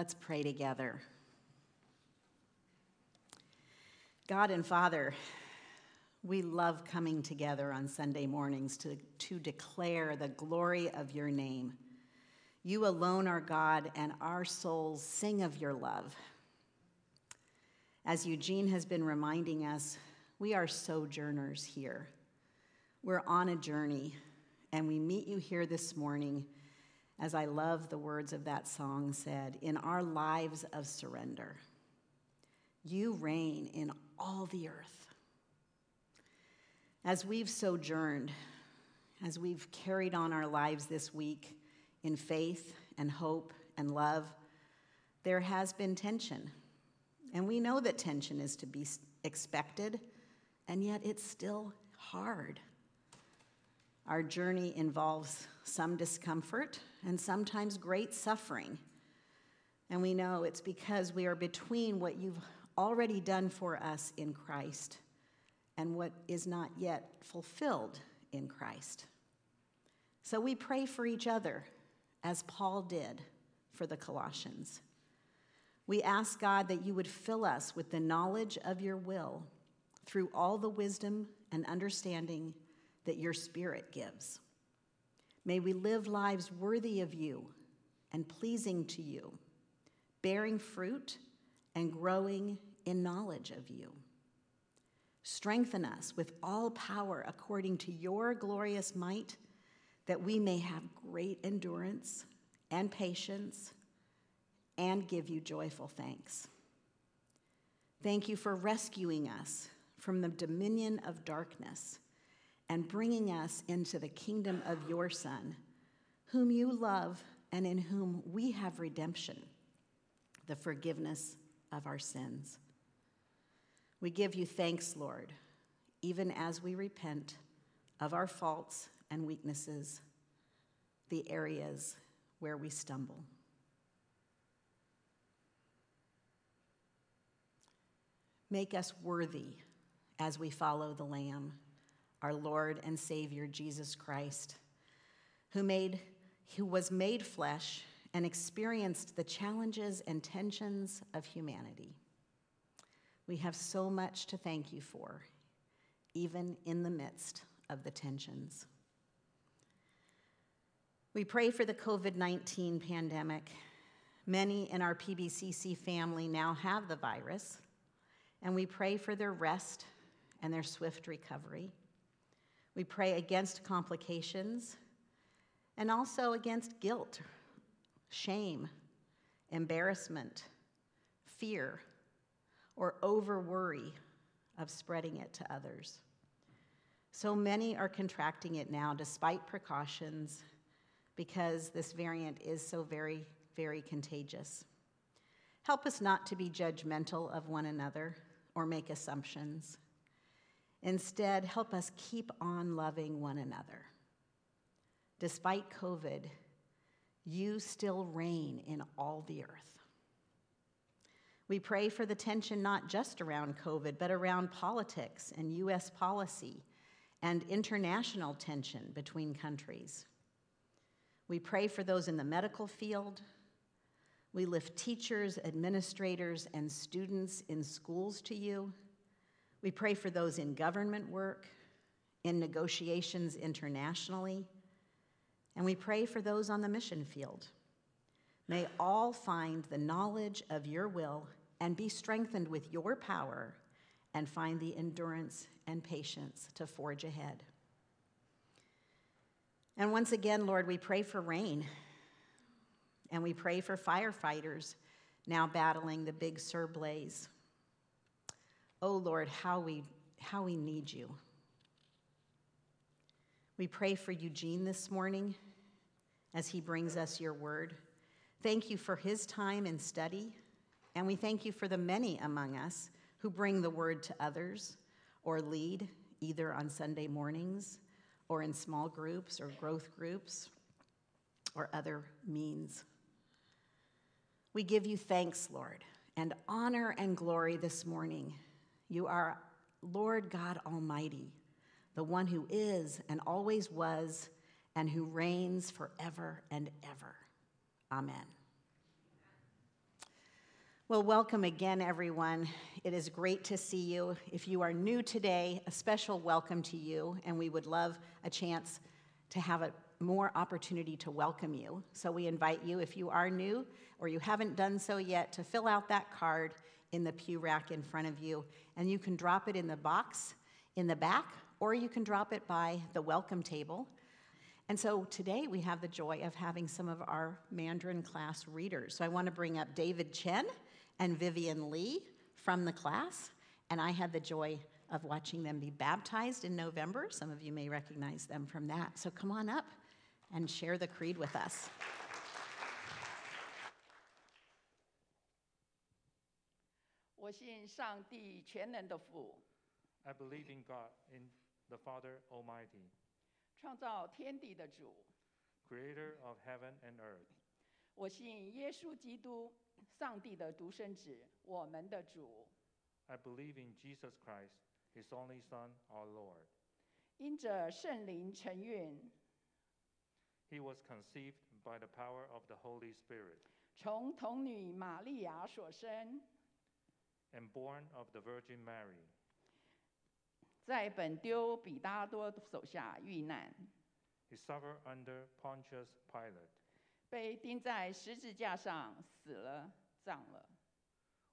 Let's pray together. God and Father, we love coming together on Sunday mornings to, to declare the glory of your name. You alone are God, and our souls sing of your love. As Eugene has been reminding us, we are sojourners here. We're on a journey, and we meet you here this morning, as I love the words of that song said, in our lives of surrender. You reign in all the earth. As we've sojourned, as we've carried on our lives this week in faith and hope and love, there has been tension. And we know that tension is to be expected, and yet it's still hard. Our journey involves some discomfort and sometimes great suffering. And we know it's because we are between what you've already done for us in Christ and what is not yet fulfilled in Christ. So we pray for each other, as Paul did for the Colossians. We ask God that you would fill us with the knowledge of your will through all the wisdom and understanding that your Spirit gives. May we live lives worthy of you and pleasing to you, bearing fruit and growing in knowledge of you. Strengthen us with all power according to your glorious might, that we may have great endurance and patience and give you joyful thanks. Thank you for rescuing us from the dominion of darkness and bringing us into the kingdom of your Son, whom you love and in whom we have redemption, the forgiveness of our sins. We give you thanks, Lord, even as we repent of our faults and weaknesses, the areas where we stumble. Make us worthy as we follow the Lamb, our Lord and Savior Jesus Christ, who, made, who was made flesh and experienced the challenges and tensions of humanity. We have so much to thank you for, even in the midst of the tensions. We pray for the COVID 19 pandemic. Many in our PBCC family now have the virus, and we pray for their rest and their swift recovery. We pray against complications and also against guilt, shame, embarrassment, fear, or over worry of spreading it to others. So many are contracting it now despite precautions because this variant is so very, very contagious. Help us not to be judgmental of one another or make assumptions. Instead, help us keep on loving one another. Despite COVID, you still reign in all the earth. We pray for the tension not just around COVID, but around politics and U.S. policy and international tension between countries. We pray for those in the medical field. We lift teachers, administrators, and students in schools to you. We pray for those in government work, in negotiations internationally, and we pray for those on the mission field. May all find the knowledge of your will and be strengthened with your power and find the endurance and patience to forge ahead. And once again, Lord, we pray for rain and we pray for firefighters now battling the big Sur blaze. Oh Lord, how we, how we need you. We pray for Eugene this morning as he brings us your word. Thank you for his time and study. And we thank you for the many among us who bring the word to others or lead either on Sunday mornings or in small groups or growth groups or other means. We give you thanks, Lord, and honor and glory this morning. You are Lord God Almighty, the one who is and always was and who reigns forever and ever. Amen. Well, welcome again, everyone. It is great to see you. If you are new today, a special welcome to you, and we would love a chance to have a more opportunity to welcome you. So we invite you, if you are new or you haven't done so yet, to fill out that card in the pew rack in front of you, and you can drop it in the box in the back, or you can drop it by the welcome table. And so today we have the joy of having some of our Mandarin class readers. So I want to bring up David Chen and Vivian Lee from the class, and I had the joy of watching them be baptized in November. Some of you may recognize them from that. So come on up and share the creed with us. 我信上帝全能的父，I believe in God, in the Father Almighty, 创造天地的主。creator of heaven and earth. 我信耶稣基督，上帝的独生子，我们的主。I believe in Jesus Christ, his only Son, our Lord. 因着圣灵承运，He was conceived by the power of the Holy Spirit 从童女玛利亚所生，and born of the Virgin Mary. 在本丢比拉多手下遇难， He suffered under Pontius Pilate, 被钉在十字架上死了，葬了，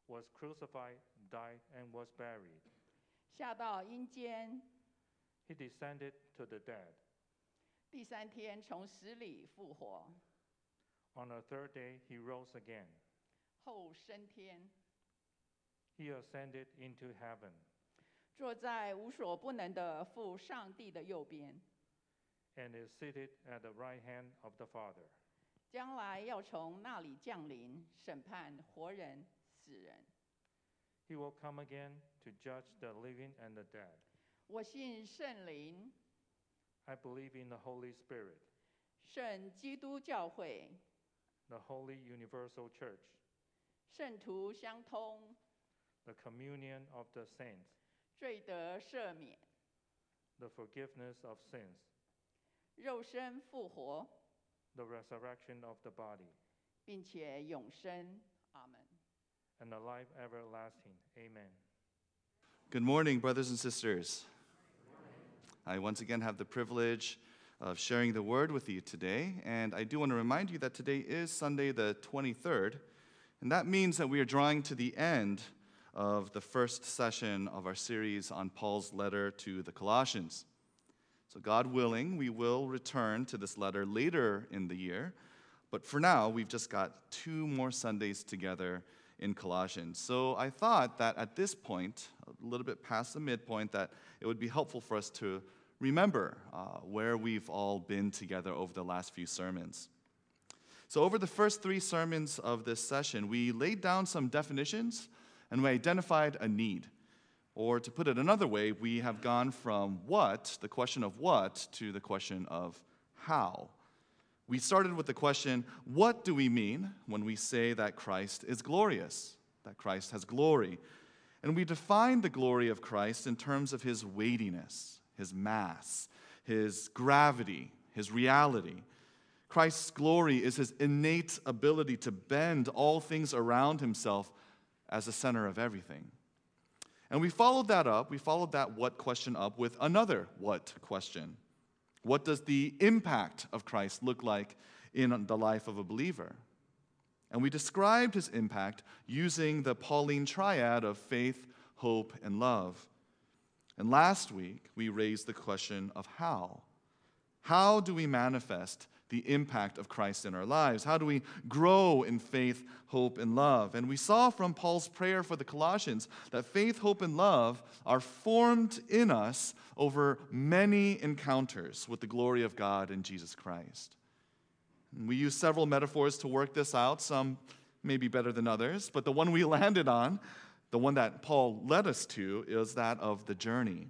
was crucified, died, and was buried. 下到阴间， He descended to the dead. 第三天从死里复活， On the third day, he rose again. 后升天， He ascended into heaven 坐在无所不能的父上帝的右边。 and is seated at the right hand of the Father. 将来要从那里降临，审判活人、死人。 He will come again to judge the living and the dead. 我信圣灵、 I believe in the Holy Spirit, 圣基督教会、 the Holy Universal Church, 圣徒相通， the communion of the saints, 罪得赦免， the forgiveness of sins, 肉身复活， the resurrection of the body, 并且永生。阿门。 and the life everlasting. Amen. Good morning, brothers and sisters. I once again have the privilege of sharing the word with you today, and I do want to remind you that today is Sunday the 23rd, and that means that we are drawing to the end of the first session of our series on Paul's letter to the Colossians. So, God willing, we will return to this letter later in the year, but for now, we've just got two more Sundays together in Colossians. So I thought that at this point, a little bit past the midpoint, that it would be helpful for us to remember uh, where we've all been together over the last few sermons. So, over the first three sermons of this session, we laid down some definitions and we identified a need. Or to put it another way, we have gone from what, the question of what, to the question of how. We started with the question what do we mean when we say that Christ is glorious, that Christ has glory? And we defined the glory of Christ in terms of his weightiness, his mass, his gravity, his reality. Christ's glory is his innate ability to bend all things around himself as the center of everything. And we followed that up, we followed that what question up with another what question. What does the impact of Christ look like in the life of a believer? And we described his impact using the Pauline triad of faith, hope, and love. And last week, we raised the question of how. How do we manifest the impact of Christ in our lives? How do we grow in faith, hope, and love? And we saw from Paul's prayer for the Colossians that faith, hope, and love are formed in us over many encounters with the glory of God in Jesus Christ. And we used several metaphors to work this out, some maybe better than others, but the one we landed on, the one that Paul led us to, is that of the journey.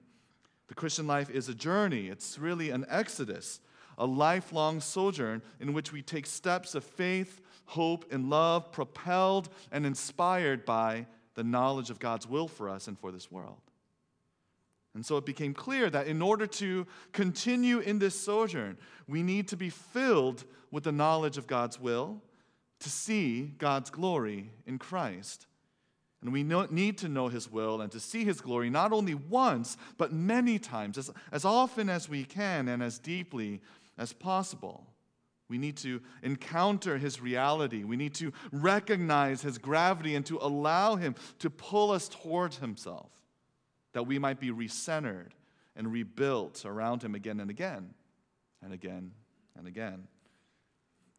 The Christian life is a journey, it's really an exodus a lifelong sojourn in which we take steps of faith, hope, and love, propelled and inspired by the knowledge of God's will for us and for this world. And so it became clear that in order to continue in this sojourn, we need to be filled with the knowledge of God's will, to see God's glory in Christ. And we know, need to know His will and to see His glory not only once, but many times, as, as often as we can and as deeply as possible. We need to encounter His reality. We need to recognize His gravity and to allow Him to pull us towards Himself, that we might be recentered and rebuilt around Him again and again and again and again.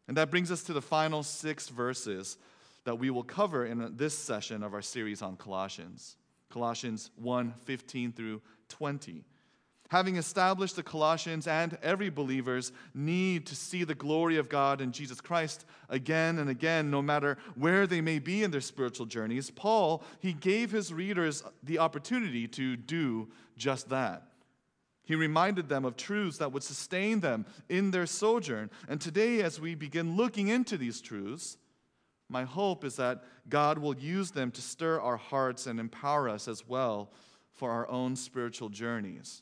And that brings us to the final six verses that we will cover in this session of our series on Colossians. Colossians 1 15 through 20. Having established the Colossians and every believer's need to see the glory of God in Jesus Christ again and again, no matter where they may be in their spiritual journeys, Paul, he gave his readers the opportunity to do just that. He reminded them of truths that would sustain them in their sojourn. And today, as we begin looking into these truths, my hope is that God will use them to stir our hearts and empower us as well for our own spiritual journeys.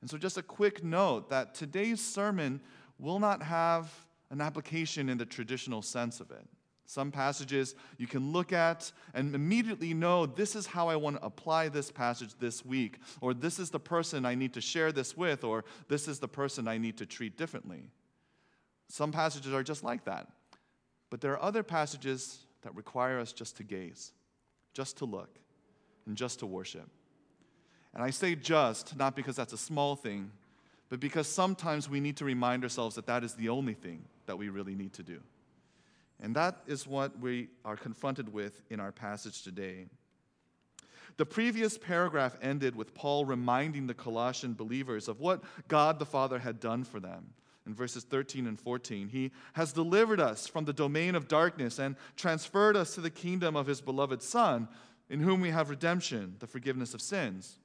And so, just a quick note that today's sermon will not have an application in the traditional sense of it. Some passages you can look at and immediately know this is how I want to apply this passage this week, or this is the person I need to share this with, or this is the person I need to treat differently. Some passages are just like that. But there are other passages that require us just to gaze, just to look, and just to worship. And I say just, not because that's a small thing, but because sometimes we need to remind ourselves that that is the only thing that we really need to do. And that is what we are confronted with in our passage today. The previous paragraph ended with Paul reminding the Colossian believers of what God the Father had done for them in verses 13 and 14. He has delivered us from the domain of darkness and transferred us to the kingdom of his beloved Son, in whom we have redemption, the forgiveness of sins.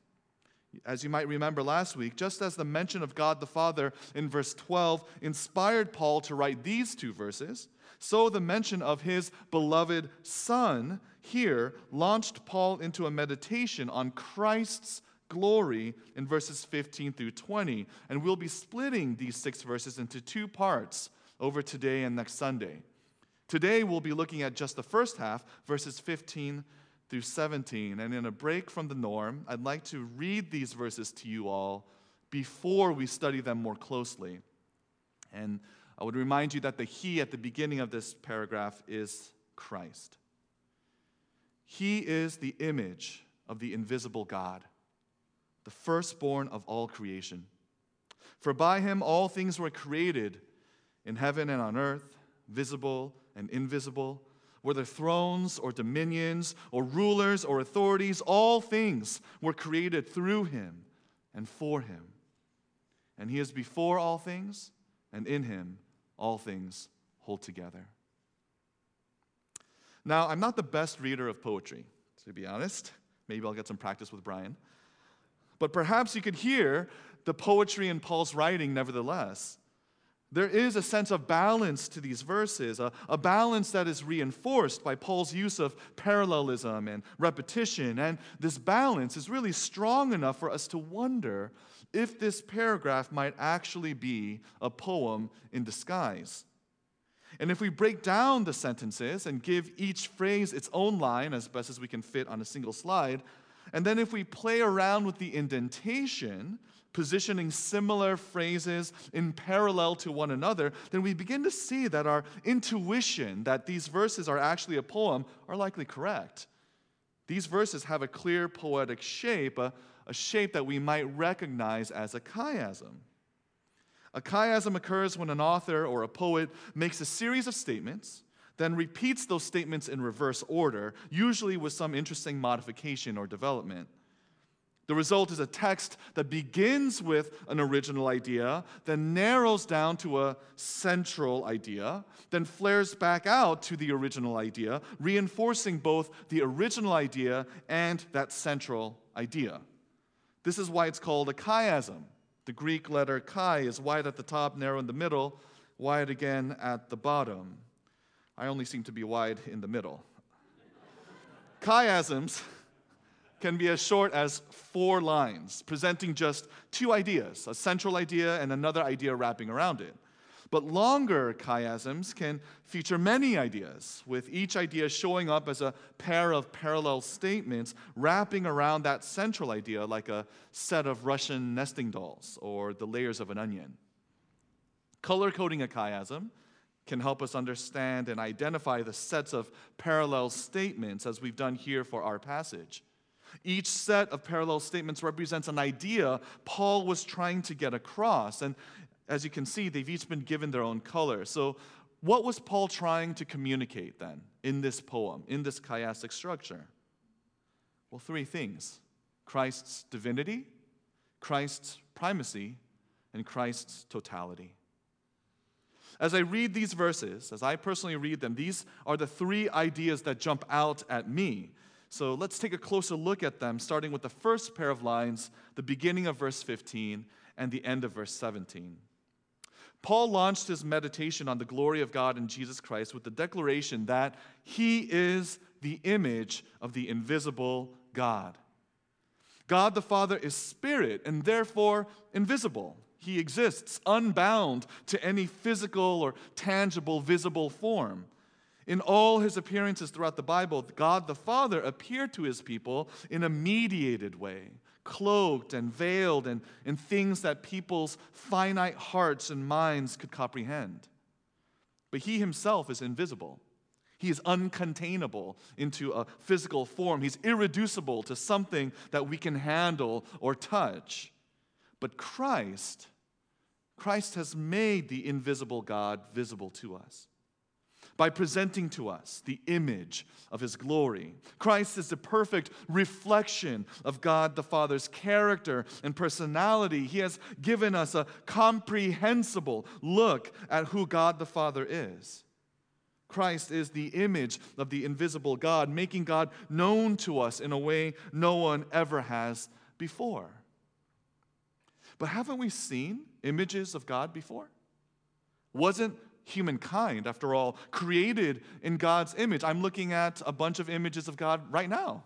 As you might remember last week, just as the mention of God the Father in verse 12 inspired Paul to write these two verses, so the mention of his beloved Son here launched Paul into a meditation on Christ's glory in verses 15 through 20. And we'll be splitting these six verses into two parts over today and next Sunday. Today, we'll be looking at just the first half, verses 15 through 17. And in a break from the norm, I'd like to read these verses to you all before we study them more closely. And I would remind you that the He at the beginning of this paragraph is Christ. He is the image of the invisible God the firstborn of all creation. For by him all things were created in heaven and on earth, visible and invisible, whether thrones or dominions or rulers or authorities, all things were created through him and for him. And he is before all things, and in him all things hold together. Now, I'm not the best reader of poetry, to be honest. Maybe I'll get some practice with Brian. But perhaps you could hear the poetry in Paul's writing nevertheless. There is a sense of balance to these verses, a, a, balance that is reinforced by Paul's use of parallelism and repetition. And this balance is really strong enough for us to wonder if this paragraph might actually be a poem in disguise. And if we break down the sentences and give each phrase its own line as best as we can fit on a single slide, and then if we play around with the indentation, positioning similar phrases in parallel to one another, then we begin to see that our intuition that these verses are actually a poem are likely correct. These verses have a clear poetic shape, a, a shape that we might recognize as a chiasm. A chiasm occurs when an author or a poet makes a series of statements then repeats those statements in reverse order, usually with some interesting modification or development. The result is a text that begins with an original idea, then narrows down to a central idea, then flares back out to the original idea, reinforcing both the original idea and that central idea. This is why it's called a chiasm. The Greek letter chi is wide at the top, narrow in the middle, wide again at the bottom. I only seem to be wide in the middle. Chiasms can be as short as four lines, presenting just two ideas, a central idea and another idea wrapping around it. But longer chiasms can feature many ideas, with each idea showing up as a pair of parallel statements wrapping around that central idea like a set of Russian nesting dolls or the layers of an onion. Color coding a chiasm can help us understand and identify the sets of parallel statements as we've done here for our passage. Each set of parallel statements represents an idea Paul was trying to get across. And as you can see, they've each been given their own color. So, what was Paul trying to communicate then in this poem, in this chiastic structure? Well, three things Christ's divinity, Christ's primacy, and Christ's totality. As I read these verses, as I personally read them, these are the three ideas that jump out at me. So let's take a closer look at them, starting with the first pair of lines, the beginning of verse 15 and the end of verse 17. Paul launched his meditation on the glory of God in Jesus Christ with the declaration that he is the image of the invisible God. God the Father is spirit and therefore invisible. He exists unbound to any physical or tangible, visible form. In all his appearances throughout the Bible, God the Father appeared to his people in a mediated way, cloaked and veiled and in things that people's finite hearts and minds could comprehend. But he himself is invisible. He is uncontainable into a physical form. He's irreducible to something that we can handle or touch. But Christ Christ has made the invisible God visible to us by presenting to us the image of his glory. Christ is the perfect reflection of God the Father's character and personality. He has given us a comprehensible look at who God the Father is. Christ is the image of the invisible God, making God known to us in a way no one ever has before. But haven't we seen images of God before? Wasn't humankind, after all, created in God's image? I'm looking at a bunch of images of God right now.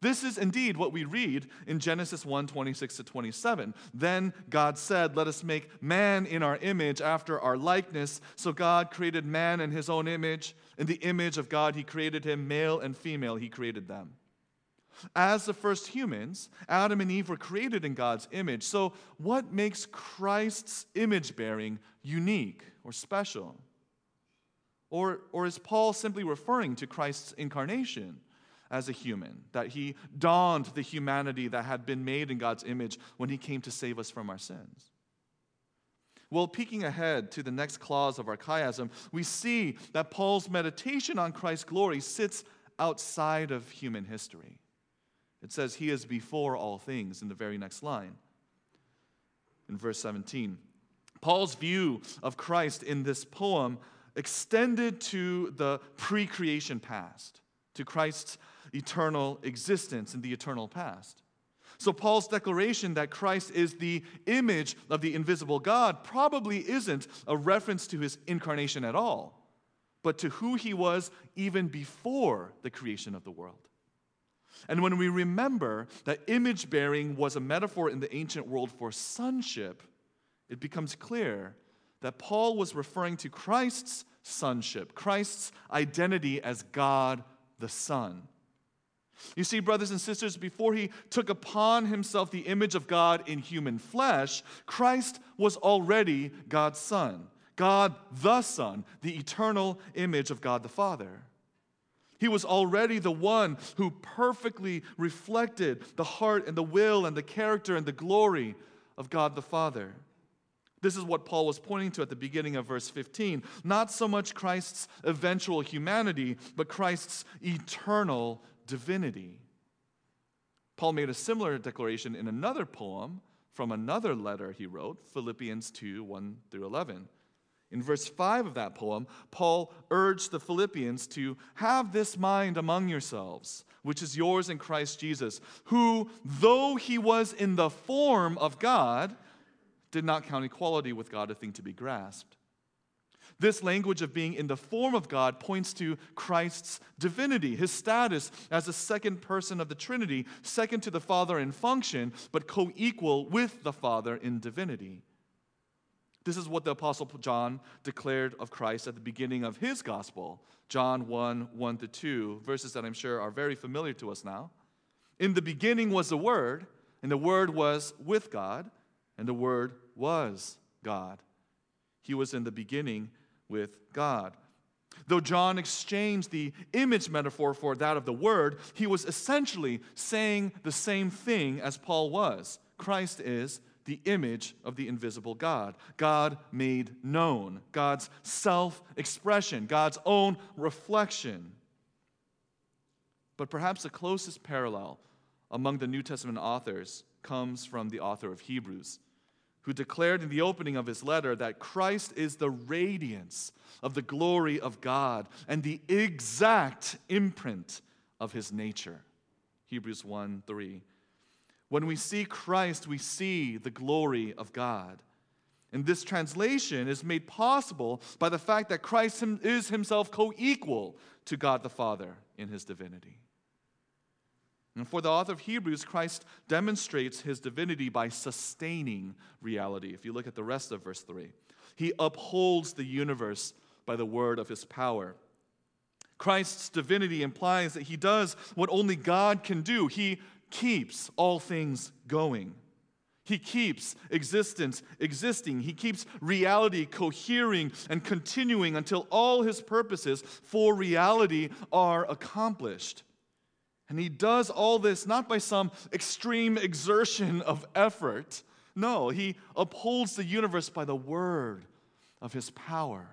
This is indeed what we read in Genesis 1 26 to 27. Then God said, Let us make man in our image after our likeness. So God created man in his own image. In the image of God, he created him, male and female, he created them. As the first humans, Adam and Eve were created in God's image. So, what makes Christ's image bearing unique or special? Or, or is Paul simply referring to Christ's incarnation as a human, that he donned the humanity that had been made in God's image when he came to save us from our sins? Well, peeking ahead to the next clause of our chiasm, we see that Paul's meditation on Christ's glory sits outside of human history. It says, He is before all things in the very next line. In verse 17, Paul's view of Christ in this poem extended to the pre creation past, to Christ's eternal existence in the eternal past. So, Paul's declaration that Christ is the image of the invisible God probably isn't a reference to his incarnation at all, but to who he was even before the creation of the world. And when we remember that image bearing was a metaphor in the ancient world for sonship, it becomes clear that Paul was referring to Christ's sonship, Christ's identity as God the Son. You see, brothers and sisters, before he took upon himself the image of God in human flesh, Christ was already God's Son, God the Son, the eternal image of God the Father. He was already the one who perfectly reflected the heart and the will and the character and the glory of God the Father. This is what Paul was pointing to at the beginning of verse 15. Not so much Christ's eventual humanity, but Christ's eternal divinity. Paul made a similar declaration in another poem from another letter he wrote, Philippians 2 1 through 11. In verse 5 of that poem, Paul urged the Philippians to have this mind among yourselves, which is yours in Christ Jesus, who, though he was in the form of God, did not count equality with God a thing to be grasped. This language of being in the form of God points to Christ's divinity, his status as the second person of the Trinity, second to the Father in function, but co equal with the Father in divinity. This is what the Apostle John declared of Christ at the beginning of his gospel. John 1 1 to 2, verses that I'm sure are very familiar to us now. In the beginning was the Word, and the Word was with God, and the Word was God. He was in the beginning with God. Though John exchanged the image metaphor for that of the Word, he was essentially saying the same thing as Paul was Christ is the image of the invisible God, God made known, God's self expression, God's own reflection. But perhaps the closest parallel among the New Testament authors comes from the author of Hebrews, who declared in the opening of his letter that Christ is the radiance of the glory of God and the exact imprint of his nature. Hebrews 1 3. When we see Christ, we see the glory of God. And this translation is made possible by the fact that Christ is himself co equal to God the Father in his divinity. And for the author of Hebrews, Christ demonstrates his divinity by sustaining reality. If you look at the rest of verse 3, he upholds the universe by the word of his power. Christ's divinity implies that he does what only God can do. He keeps all things going. He keeps existence existing. He keeps reality cohering and continuing until all his purposes for reality are accomplished. And he does all this not by some extreme exertion of effort. No, he upholds the universe by the word of his power.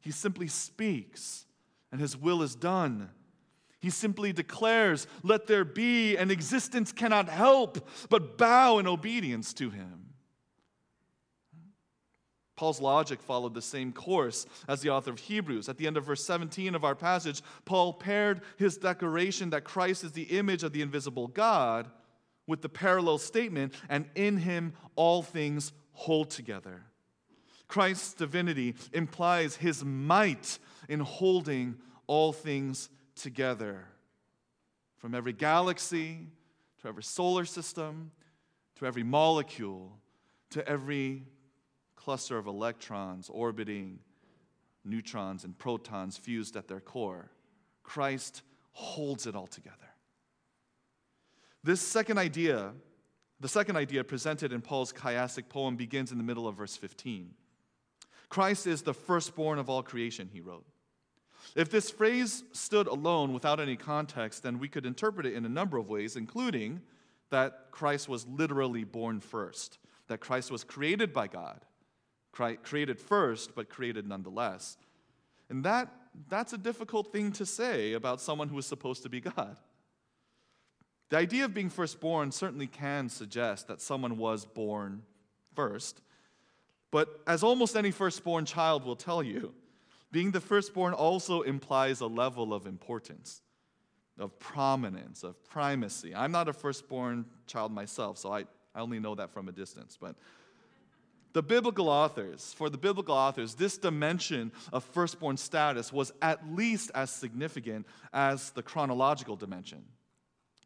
He simply speaks, and his will is done. He simply declares, Let there be, and existence cannot help but bow in obedience to him. Paul's logic followed the same course as the author of Hebrews. At the end of verse 17 of our passage, Paul paired his declaration that Christ is the image of the invisible God with the parallel statement, and in him all things hold together. Christ's divinity implies his might in holding all things together. From every galaxy to every solar system to every molecule to every cluster of electrons orbiting neutrons and protons fused at their core. Christ holds it all together. This second idea, the second idea presented in Paul's chiastic poem, begins in the middle of verse 15. Christ is the firstborn of all creation, he wrote. If this phrase stood alone without any context, then we could interpret it in a number of ways, including that Christ was literally born first, that Christ was created by God, created first, but created nonetheless. And that, that's a difficult thing to say about someone who is supposed to be God. The idea of being firstborn certainly can suggest that someone was born first. But as almost any firstborn child will tell you, being the firstborn also implies a level of importance, of prominence, of primacy. I'm not a firstborn child myself, so I, I only know that from a distance. But the biblical authors, for the biblical authors, this dimension of firstborn status was at least as significant as the chronological dimension.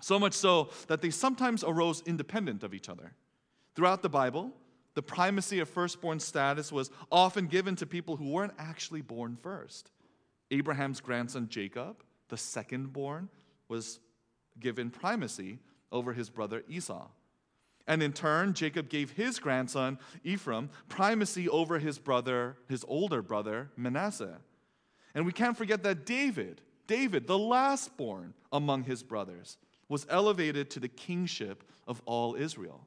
So much so that they sometimes arose independent of each other. Throughout the Bible, the primacy of firstborn status was often given to people who weren't actually born first. Abraham's grandson Jacob, the second born, was given primacy over his brother Esau. And in turn, Jacob gave his grandson, Ephraim, primacy over his brother, his older brother, Manasseh. And we can't forget that David, David, the last born among his brothers, was elevated to the kingship of all Israel.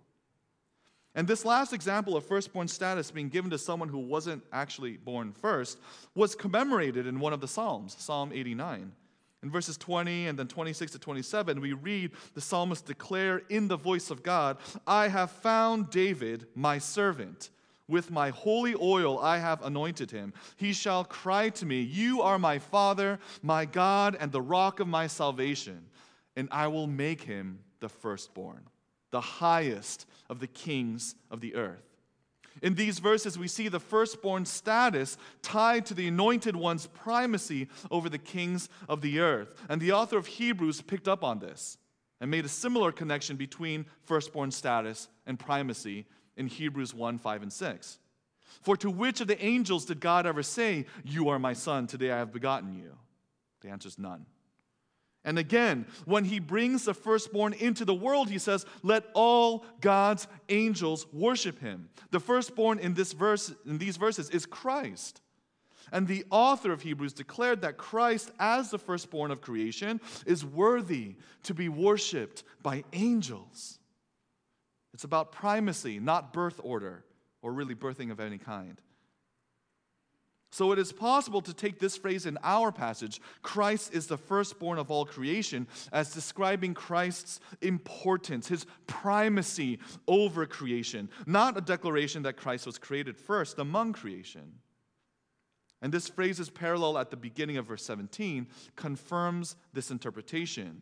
And this last example of firstborn status being given to someone who wasn't actually born first was commemorated in one of the Psalms, Psalm 89. In verses 20 and then 26 to 27, we read the psalmist declare in the voice of God, I have found David, my servant. With my holy oil I have anointed him. He shall cry to me, You are my Father, my God, and the rock of my salvation, and I will make him the firstborn, the highest of the kings of the earth. In these verses, we see the firstborn status tied to the anointed one's primacy over the kings of the earth. And the author of Hebrews picked up on this and made a similar connection between firstborn status and primacy in Hebrews 1 5 and 6. For to which of the angels did God ever say, You are my son, today I have begotten you? The answer is none. And again, when he brings the firstborn into the world, he says, Let all God's angels worship him. The firstborn in, this verse, in these verses is Christ. And the author of Hebrews declared that Christ, as the firstborn of creation, is worthy to be worshiped by angels. It's about primacy, not birth order, or really birthing of any kind. So it is possible to take this phrase in our passage, Christ is the firstborn of all creation, as describing Christ's importance, his primacy over creation, not a declaration that Christ was created first among creation. And this phrase is parallel at the beginning of verse 17, confirms this interpretation.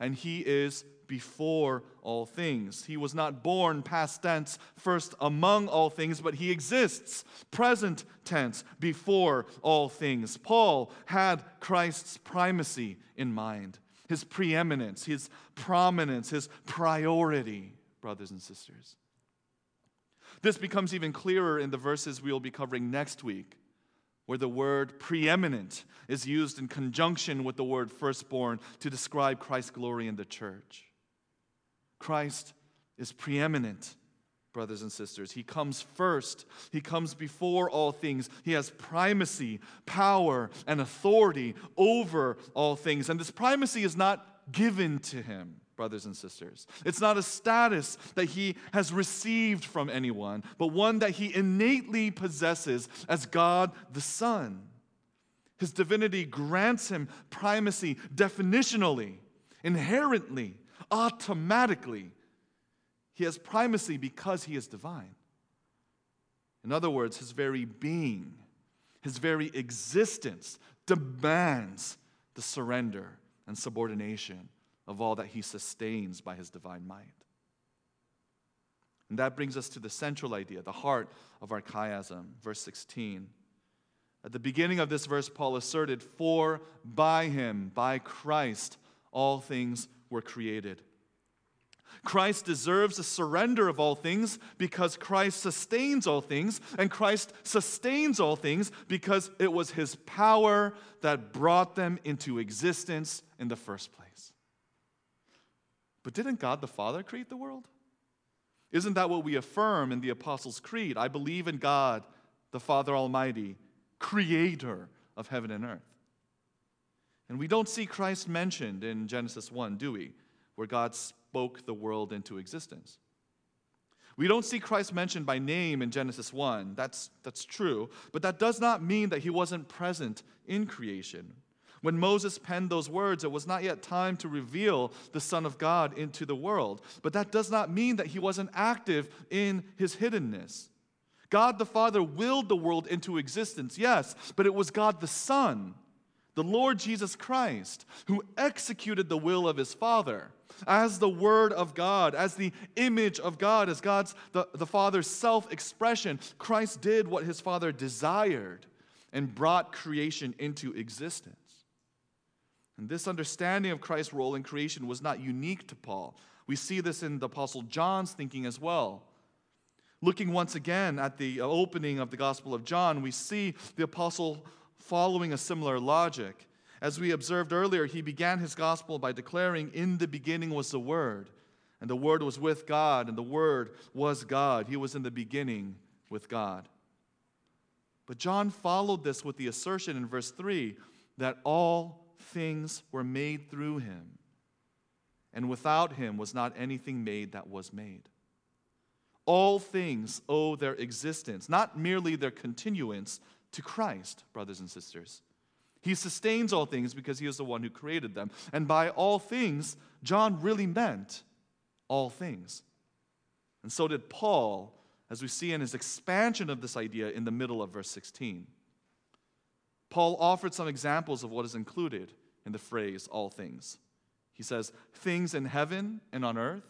And he is before all things. He was not born, past tense, first among all things, but he exists, present tense, before all things. Paul had Christ's primacy in mind, his preeminence, his prominence, his priority, brothers and sisters. This becomes even clearer in the verses we will be covering next week where the word preeminent is used in conjunction with the word firstborn to describe Christ's glory in the church. Christ is preeminent, brothers and sisters. He comes first, He comes before all things. He has primacy, power, and authority over all things. And this primacy is not given to Him brothers and sisters. It's not a status that he has received from anyone, but one that he innately possesses as God the Son. His divinity grants him primacy definitionally, inherently, automatically. He has primacy because he is divine. In other words, his very being, his very existence demands the surrender and subordination of all that he sustains by his divine might. And that brings us to the central idea, the heart of our chiasm, verse 16. At the beginning of this verse, Paul asserted, For by him, by Christ, all things were created. Christ deserves the surrender of all things because Christ sustains all things, and Christ sustains all things because it was his power that brought them into existence in the first place. But didn't God the Father create the world? Isn't that what we affirm in the Apostles' Creed? I believe in God, the Father Almighty, creator of heaven and earth. And we don't see Christ mentioned in Genesis 1, do we? Where God spoke the world into existence. We don't see Christ mentioned by name in Genesis 1. That's, that's true. But that does not mean that he wasn't present in creation. When Moses penned those words, it was not yet time to reveal the Son of God into the world. But that does not mean that he wasn't active in his hiddenness. God the Father willed the world into existence, yes, but it was God the Son the Lord Jesus Christ, who executed the will of his Father as the Word of God, as the image of God, as God's, the, the Father's self expression. Christ did what his Father desired and brought creation into existence. And this understanding of Christ's role in creation was not unique to Paul. We see this in the Apostle John's thinking as well. Looking once again at the uh, opening of the Gospel of John, we see the Apostle following a similar logic. As we observed earlier, he began his gospel by declaring, In the beginning was the Word, and the Word was with God, and the Word was God. He was in the beginning with God. But John followed this with the assertion in verse 3 that all things were made through him, and without him was not anything made that was made. All things owe their existence, not merely their continuance, to Christ, brothers and sisters. He sustains all things because he is the one who created them. And by all things, John really meant all things. And so did Paul, as we see in his expansion of this idea in the middle of verse 16. Paul offered some examples of what is included in the phrase all things. He says, things in heaven and on earth,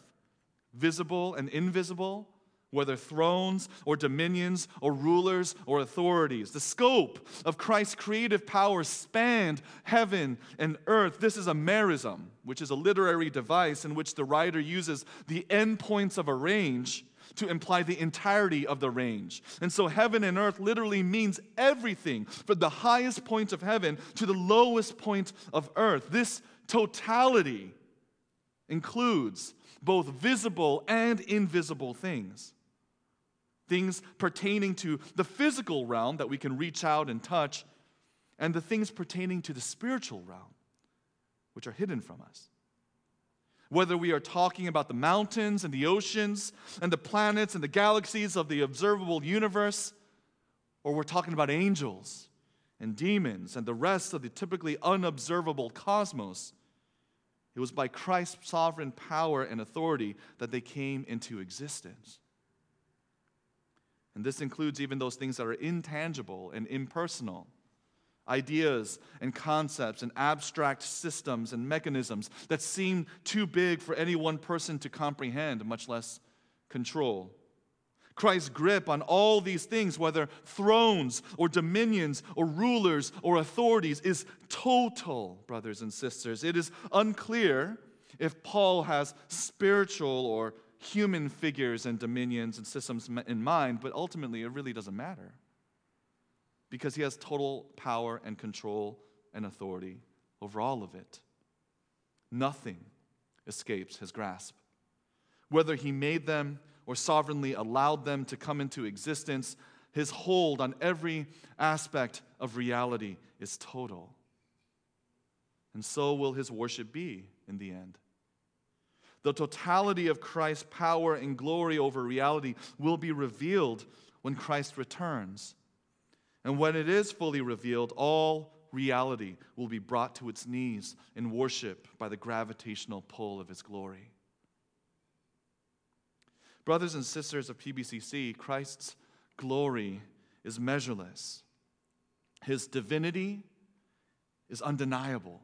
visible and invisible whether thrones or dominions or rulers or authorities. The scope of Christ's creative power spanned heaven and earth. This is a merism, which is a literary device in which the writer uses the endpoints of a range to imply the entirety of the range. And so heaven and earth literally means everything from the highest point of heaven to the lowest point of earth. This totality includes both visible and invisible things. Things pertaining to the physical realm that we can reach out and touch, and the things pertaining to the spiritual realm, which are hidden from us. Whether we are talking about the mountains and the oceans and the planets and the galaxies of the observable universe, or we're talking about angels and demons and the rest of the typically unobservable cosmos, it was by Christ's sovereign power and authority that they came into existence. And this includes even those things that are intangible and impersonal ideas and concepts and abstract systems and mechanisms that seem too big for any one person to comprehend, much less control. Christ's grip on all these things, whether thrones or dominions or rulers or authorities, is total, brothers and sisters. It is unclear if Paul has spiritual or human figures and dominions and systems in mind, but ultimately it really doesn't matter because he has total power and control and authority over all of it. Nothing escapes his grasp. Whether he made them or sovereignly allowed them to come into existence, his hold on every aspect of reality is total. And so will his worship be in the end. The totality of Christ's power and glory over reality will be revealed when Christ returns. And when it is fully revealed, all reality will be brought to its knees in worship by the gravitational pull of his glory. Brothers and sisters of PBCC, Christ's glory is measureless. His divinity is undeniable.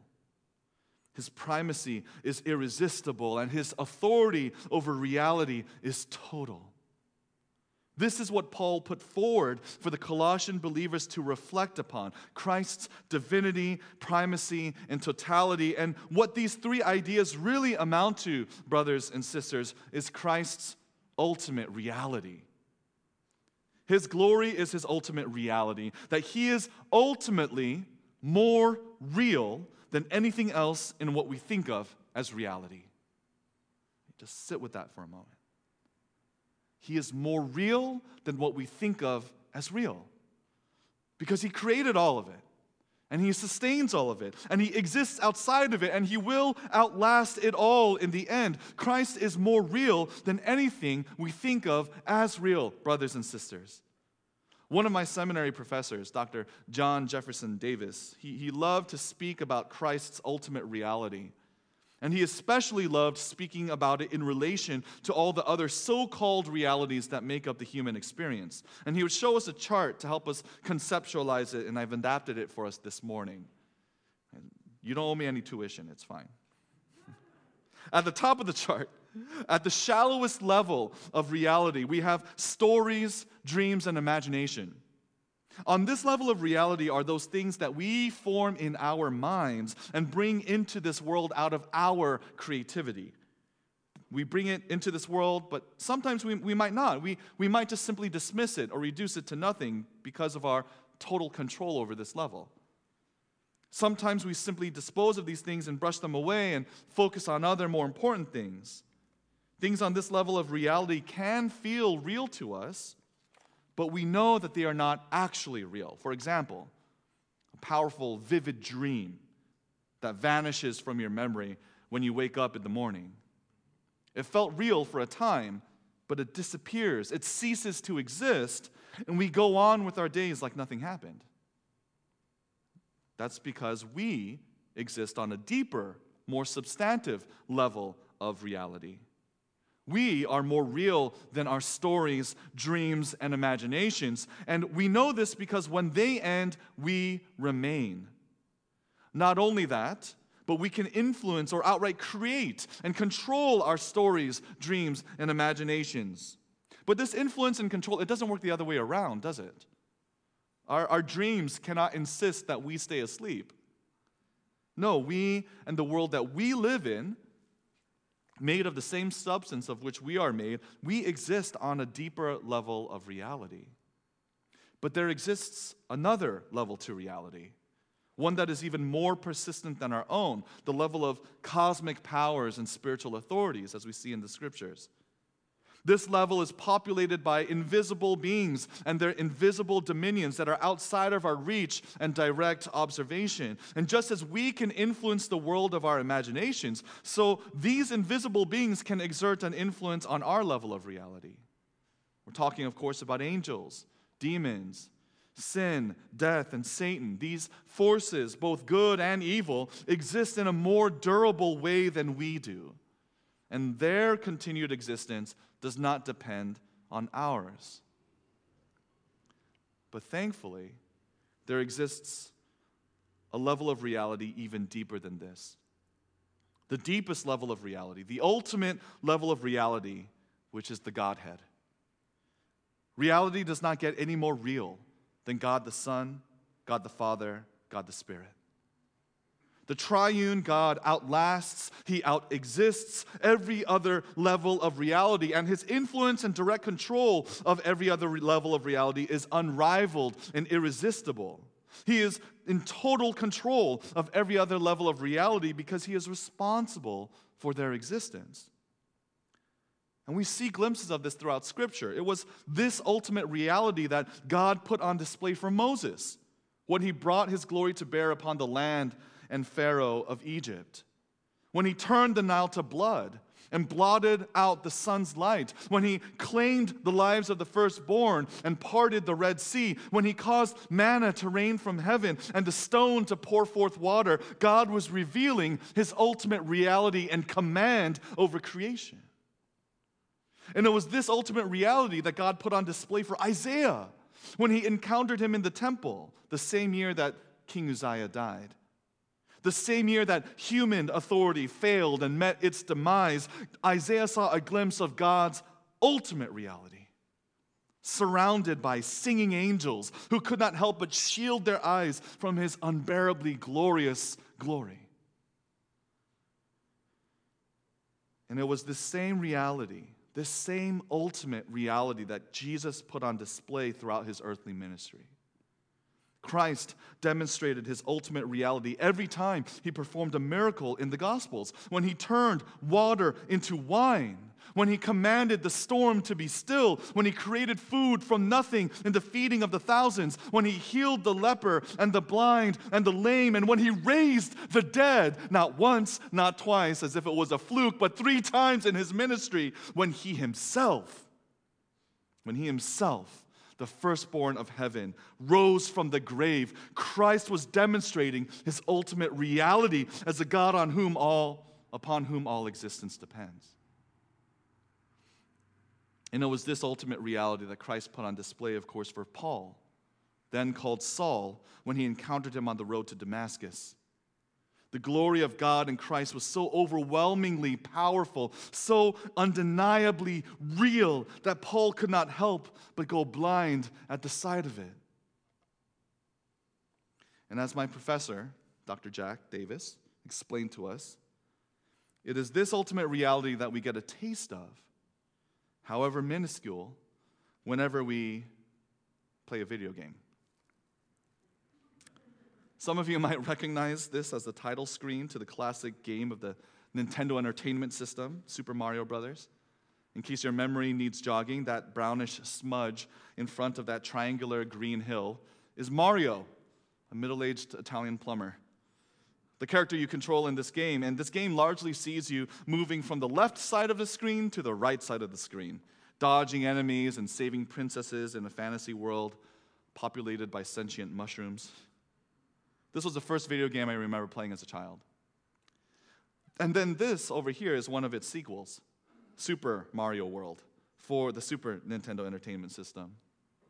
His primacy is irresistible, and his authority over reality is total. This is what Paul put forward for the Colossian believers to reflect upon Christ's divinity, primacy, and totality. And what these three ideas really amount to, brothers and sisters, is Christ's ultimate reality. His glory is his ultimate reality, that he is ultimately more real than anything else in what we think of as reality. Just sit with that for a moment. He is more real than what we think of as real because He created all of it and He sustains all of it and He exists outside of it and He will outlast it all in the end. Christ is more real than anything we think of as real, brothers and sisters. One of my seminary professors, Dr. John Jefferson Davis, he, he loved to speak about Christ's ultimate reality. And he especially loved speaking about it in relation to all the other so called realities that make up the human experience. And he would show us a chart to help us conceptualize it, and I've adapted it for us this morning. You don't owe me any tuition, it's fine. At the top of the chart, at the shallowest level of reality, we have stories, dreams, and imagination. On this level of reality are those things that we form in our minds and bring into this world out of our creativity. We bring it into this world, but sometimes we, we might not. We, we might just simply dismiss it or reduce it to nothing because of our total control over this level. Sometimes we simply dispose of these things and brush them away and focus on other more important things. Things on this level of reality can feel real to us, but we know that they are not actually real. For example, a powerful, vivid dream that vanishes from your memory when you wake up in the morning. It felt real for a time, but it disappears. It ceases to exist, and we go on with our days like nothing happened. That's because we exist on a deeper, more substantive level of reality. We are more real than our stories, dreams, and imaginations. And we know this because when they end, we remain. Not only that, but we can influence or outright create and control our stories, dreams, and imaginations. But this influence and control, it doesn't work the other way around, does it? Our, our dreams cannot insist that we stay asleep. No, we and the world that we live in made of the same substance of which we are made, we exist on a deeper level of reality. But there exists another level to reality, one that is even more persistent than our own, the level of cosmic powers and spiritual authorities, as we see in the scriptures. This level is populated by invisible beings and their invisible dominions that are outside of our reach and direct observation. And just as we can influence the world of our imaginations, so these invisible beings can exert an influence on our level of reality. We're talking, of course, about angels, demons, sin, death, and Satan. These forces, both good and evil, exist in a more durable way than we do. And their continued existence does not depend on ours. But thankfully, there exists a level of reality even deeper than this. The deepest level of reality, the ultimate level of reality, which is the Godhead. Reality does not get any more real than God the Son, God the Father, God the Spirit. The triune God outlasts, he outexists every other level of reality, and his influence and direct control of every other level of reality is unrivaled and irresistible. He is in total control of every other level of reality because he is responsible for their existence. And we see glimpses of this throughout Scripture. It was this ultimate reality that God put on display for Moses when he brought his glory to bear upon the land and Pharaoh of Egypt. When he turned the Nile to blood and blotted out the sun's light, when he claimed the lives of the firstborn and parted the Red Sea, when he caused manna to rain from heaven and the stone to pour forth water, God was revealing his ultimate reality and command over creation. And it was this ultimate reality that God put on display for Isaiah when he encountered him in the temple the same year that King Uzziah died. The same year that human authority failed and met its demise, Isaiah saw a glimpse of God's ultimate reality, surrounded by singing angels who could not help but shield their eyes from his unbearably glorious glory. And it was the same reality, this same ultimate reality that Jesus put on display throughout his earthly ministry. Christ demonstrated his ultimate reality every time he performed a miracle in the Gospels. When he turned water into wine, when he commanded the storm to be still, when he created food from nothing in the feeding of the thousands, when he healed the leper and the blind and the lame, and when he raised the dead, not once, not twice, as if it was a fluke, but three times in his ministry, when he himself, when he himself the firstborn of heaven, rose from the grave. Christ was demonstrating his ultimate reality as a God on whom all, upon whom all existence depends. And it was this ultimate reality that Christ put on display, of course, for Paul, then called Saul, when he encountered him on the road to Damascus. The glory of God in Christ was so overwhelmingly powerful, so undeniably real, that Paul could not help but go blind at the sight of it. And as my professor, Dr. Jack Davis, explained to us, it is this ultimate reality that we get a taste of, however minuscule, whenever we play a video game. Some of you might recognize this as the title screen to the classic game of the Nintendo Entertainment System, Super Mario Brothers. In case your memory needs jogging, that brownish smudge in front of that triangular green hill is Mario, a middle aged Italian plumber. The character you control in this game, and this game largely sees you moving from the left side of the screen to the right side of the screen, dodging enemies and saving princesses in a fantasy world populated by sentient mushrooms. This was the first video game I remember playing as a child. And then this over here is one of its sequels Super Mario World for the Super Nintendo Entertainment System.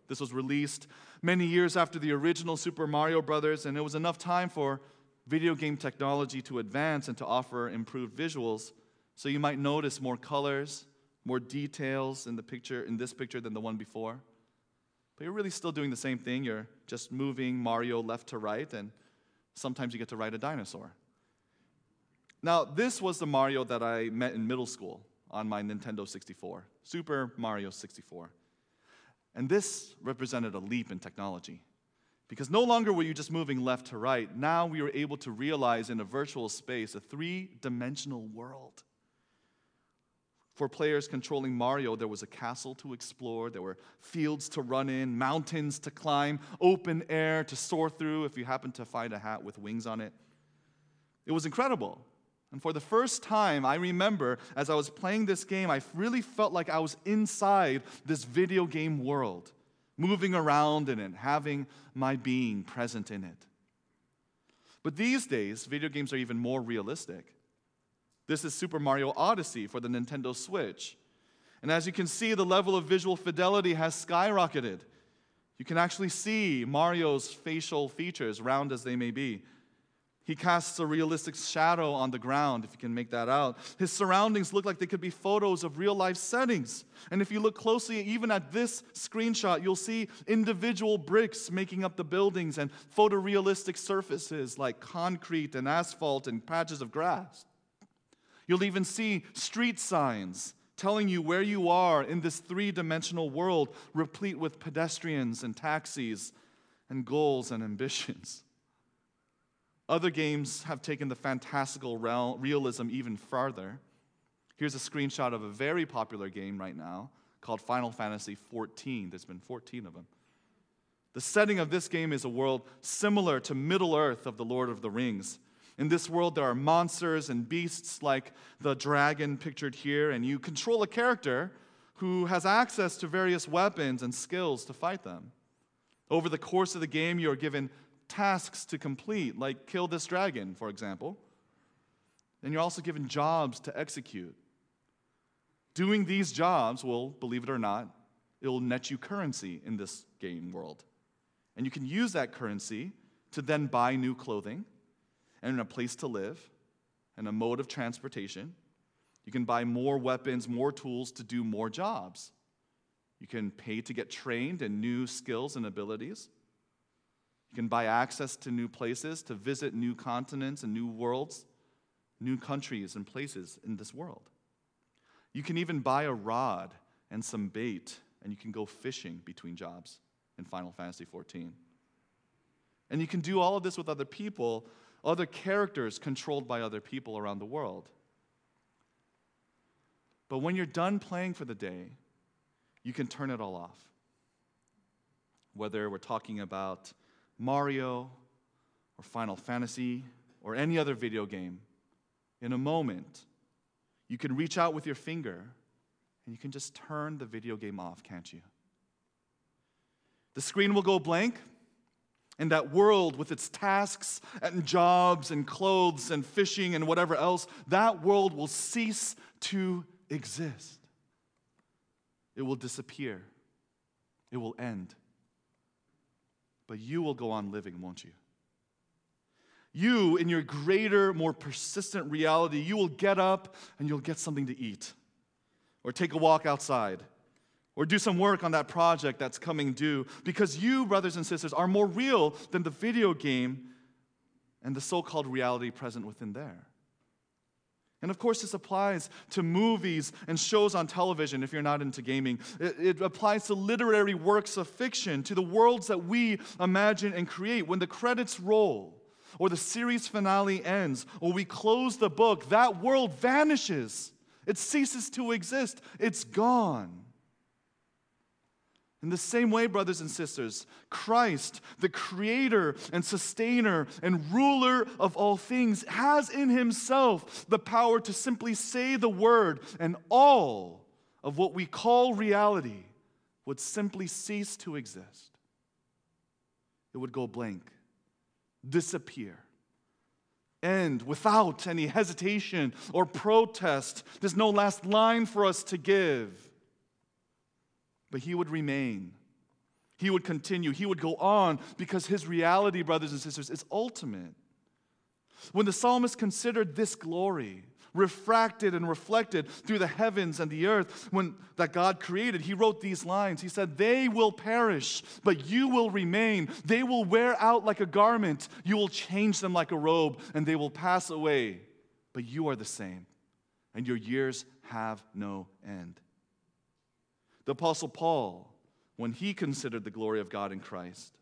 This was released many years after the original Super Mario Brothers, and it was enough time for video game technology to advance and to offer improved visuals. So you might notice more colors, more details in the picture in this picture than the one before. But you're really still doing the same thing. You're just moving Mario left to right and Sometimes you get to ride a dinosaur. Now, this was the Mario that I met in middle school on my Nintendo 64, Super Mario 64. And this represented a leap in technology. Because no longer were you just moving left to right, now we were able to realize in a virtual space a three dimensional world. For players controlling Mario, there was a castle to explore, there were fields to run in, mountains to climb, open air to soar through if you happened to find a hat with wings on it. It was incredible. And for the first time, I remember as I was playing this game, I really felt like I was inside this video game world, moving around in it, having my being present in it. But these days, video games are even more realistic. This is Super Mario Odyssey for the Nintendo Switch. And as you can see, the level of visual fidelity has skyrocketed. You can actually see Mario's facial features, round as they may be. He casts a realistic shadow on the ground, if you can make that out. His surroundings look like they could be photos of real life settings. And if you look closely, even at this screenshot, you'll see individual bricks making up the buildings and photorealistic surfaces like concrete and asphalt and patches of grass. You'll even see street signs telling you where you are in this three dimensional world, replete with pedestrians and taxis and goals and ambitions. Other games have taken the fantastical realism even farther. Here's a screenshot of a very popular game right now called Final Fantasy XIV. There's been 14 of them. The setting of this game is a world similar to Middle Earth of the Lord of the Rings. In this world, there are monsters and beasts like the dragon pictured here, and you control a character who has access to various weapons and skills to fight them. Over the course of the game, you are given tasks to complete, like kill this dragon, for example. And you're also given jobs to execute. Doing these jobs will, believe it or not, it will net you currency in this game world. And you can use that currency to then buy new clothing and a place to live and a mode of transportation. You can buy more weapons, more tools to do more jobs. You can pay to get trained in new skills and abilities. You can buy access to new places, to visit new continents and new worlds, new countries and places in this world. You can even buy a rod and some bait, and you can go fishing between jobs in Final Fantasy XIV. And you can do all of this with other people other characters controlled by other people around the world. But when you're done playing for the day, you can turn it all off. Whether we're talking about Mario or Final Fantasy or any other video game, in a moment, you can reach out with your finger and you can just turn the video game off, can't you? The screen will go blank, and that world with its tasks and jobs and clothes and fishing and whatever else, that world will cease to exist. It will disappear. It will end. But you will go on living, won't you? You, in your greater, more persistent reality, you will get up and you'll get something to eat or take a walk outside or do some work on that project that's coming due because you, brothers and sisters, are more real than the video game and the so called reality present within there. And of course, this applies to movies and shows on television if you're not into gaming. It, it, applies to literary works of fiction, to the worlds that we imagine and create. When the credits roll, or the series finale ends, or we close the book, that world vanishes. It ceases to exist, it's gone. In the same way, brothers and sisters, Christ, the creator and sustainer and ruler of all things, has in himself the power to simply say the word, and all of what we call reality would simply cease to exist. It would go blank, disappear, end without any hesitation or protest. There's no last line for us to give but he would remain. He would continue. He would go on because his reality, brothers and sisters, is ultimate. When the psalmist considered this glory, refracted and reflected through the heavens and the earth when that God created he wrote these lines he said they will perish but you will remain they will wear out like a garment you will change them like a robe and they will pass away but you are the same, and your years have no end. The Apostle Paul, when he considered the glory of God in Christ,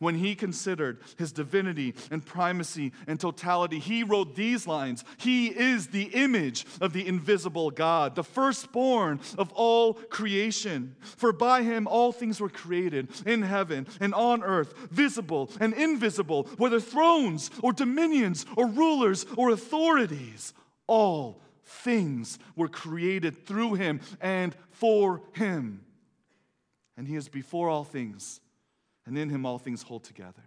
when he considered his divinity and primacy and totality, he wrote these lines He is the image of the invisible God, the firstborn of all creation. For by him all things were created in heaven and on earth, visible and invisible, whether thrones or dominions or rulers or authorities. All things were created through him and for him. And he is before all things and in him all things hold together.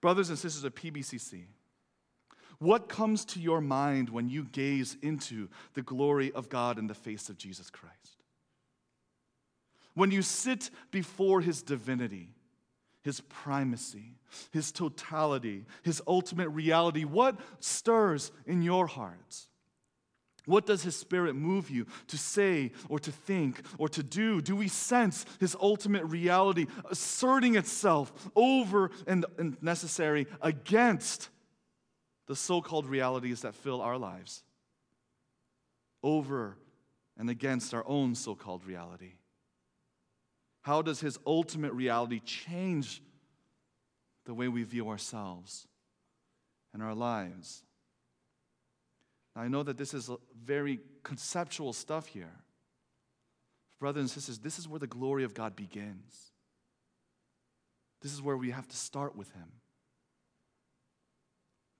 Brothers and sisters of PBCC, what comes to your mind when you gaze into the glory of God in the face of Jesus Christ? When you sit before his divinity, his primacy, his totality, his ultimate reality, what stirs in your hearts? What does His Spirit move you to say or to think or to do? Do we sense His ultimate reality asserting itself over and necessary against the so called realities that fill our lives? Over and against our own so called reality? How does His ultimate reality change the way we view ourselves and our lives? Now, I know that this is very conceptual stuff here. Brothers and sisters, this is where the glory of God begins. This is where we have to start with Him.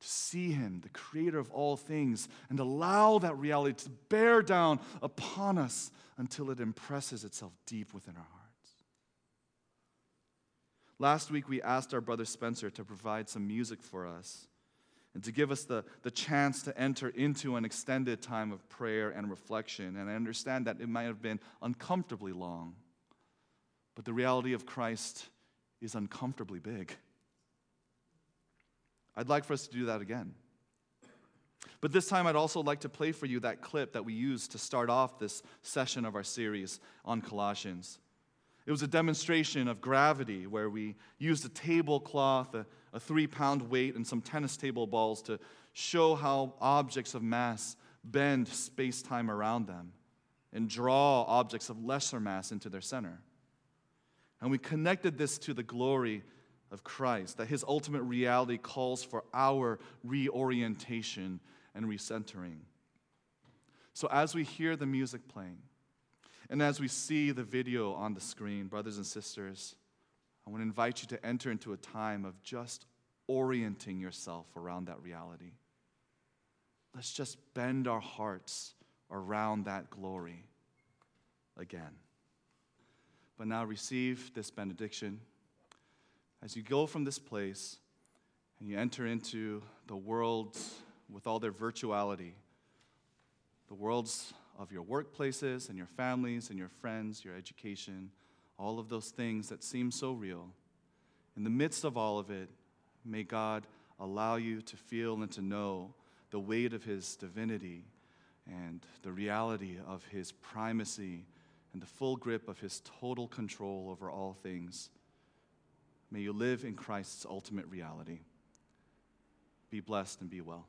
To see Him, the creator of all things, and allow that reality to bear down upon us until it impresses itself deep within our hearts. Last week, we asked our brother Spencer to provide some music for us and to give us the, the chance to enter into an extended time of prayer and reflection. And I understand that it might have been uncomfortably long, but the reality of Christ is uncomfortably big. I'd like for us to do that again. But this time, I'd also like to play for you that clip that we used to start off this session of our series on Colossians. It was a demonstration of gravity where we used a tablecloth, a, a three pound weight, and some tennis table balls to show how objects of mass bend space time around them and draw objects of lesser mass into their center. And we connected this to the glory of Christ, that his ultimate reality calls for our reorientation and recentering. So as we hear the music playing, and as we see the video on the screen, brothers and sisters, I want to invite you to enter into a time of just orienting yourself around that reality. Let's just bend our hearts around that glory again. But now receive this benediction. As you go from this place and you enter into the world with all their virtuality, the worlds of your workplaces and your families and your friends, your education, all of those things that seem so real. In the midst of all of it, may God allow you to feel and to know the weight of His divinity and the reality of His primacy and the full grip of His total control over all things. May you live in Christ's ultimate reality. Be blessed and be well.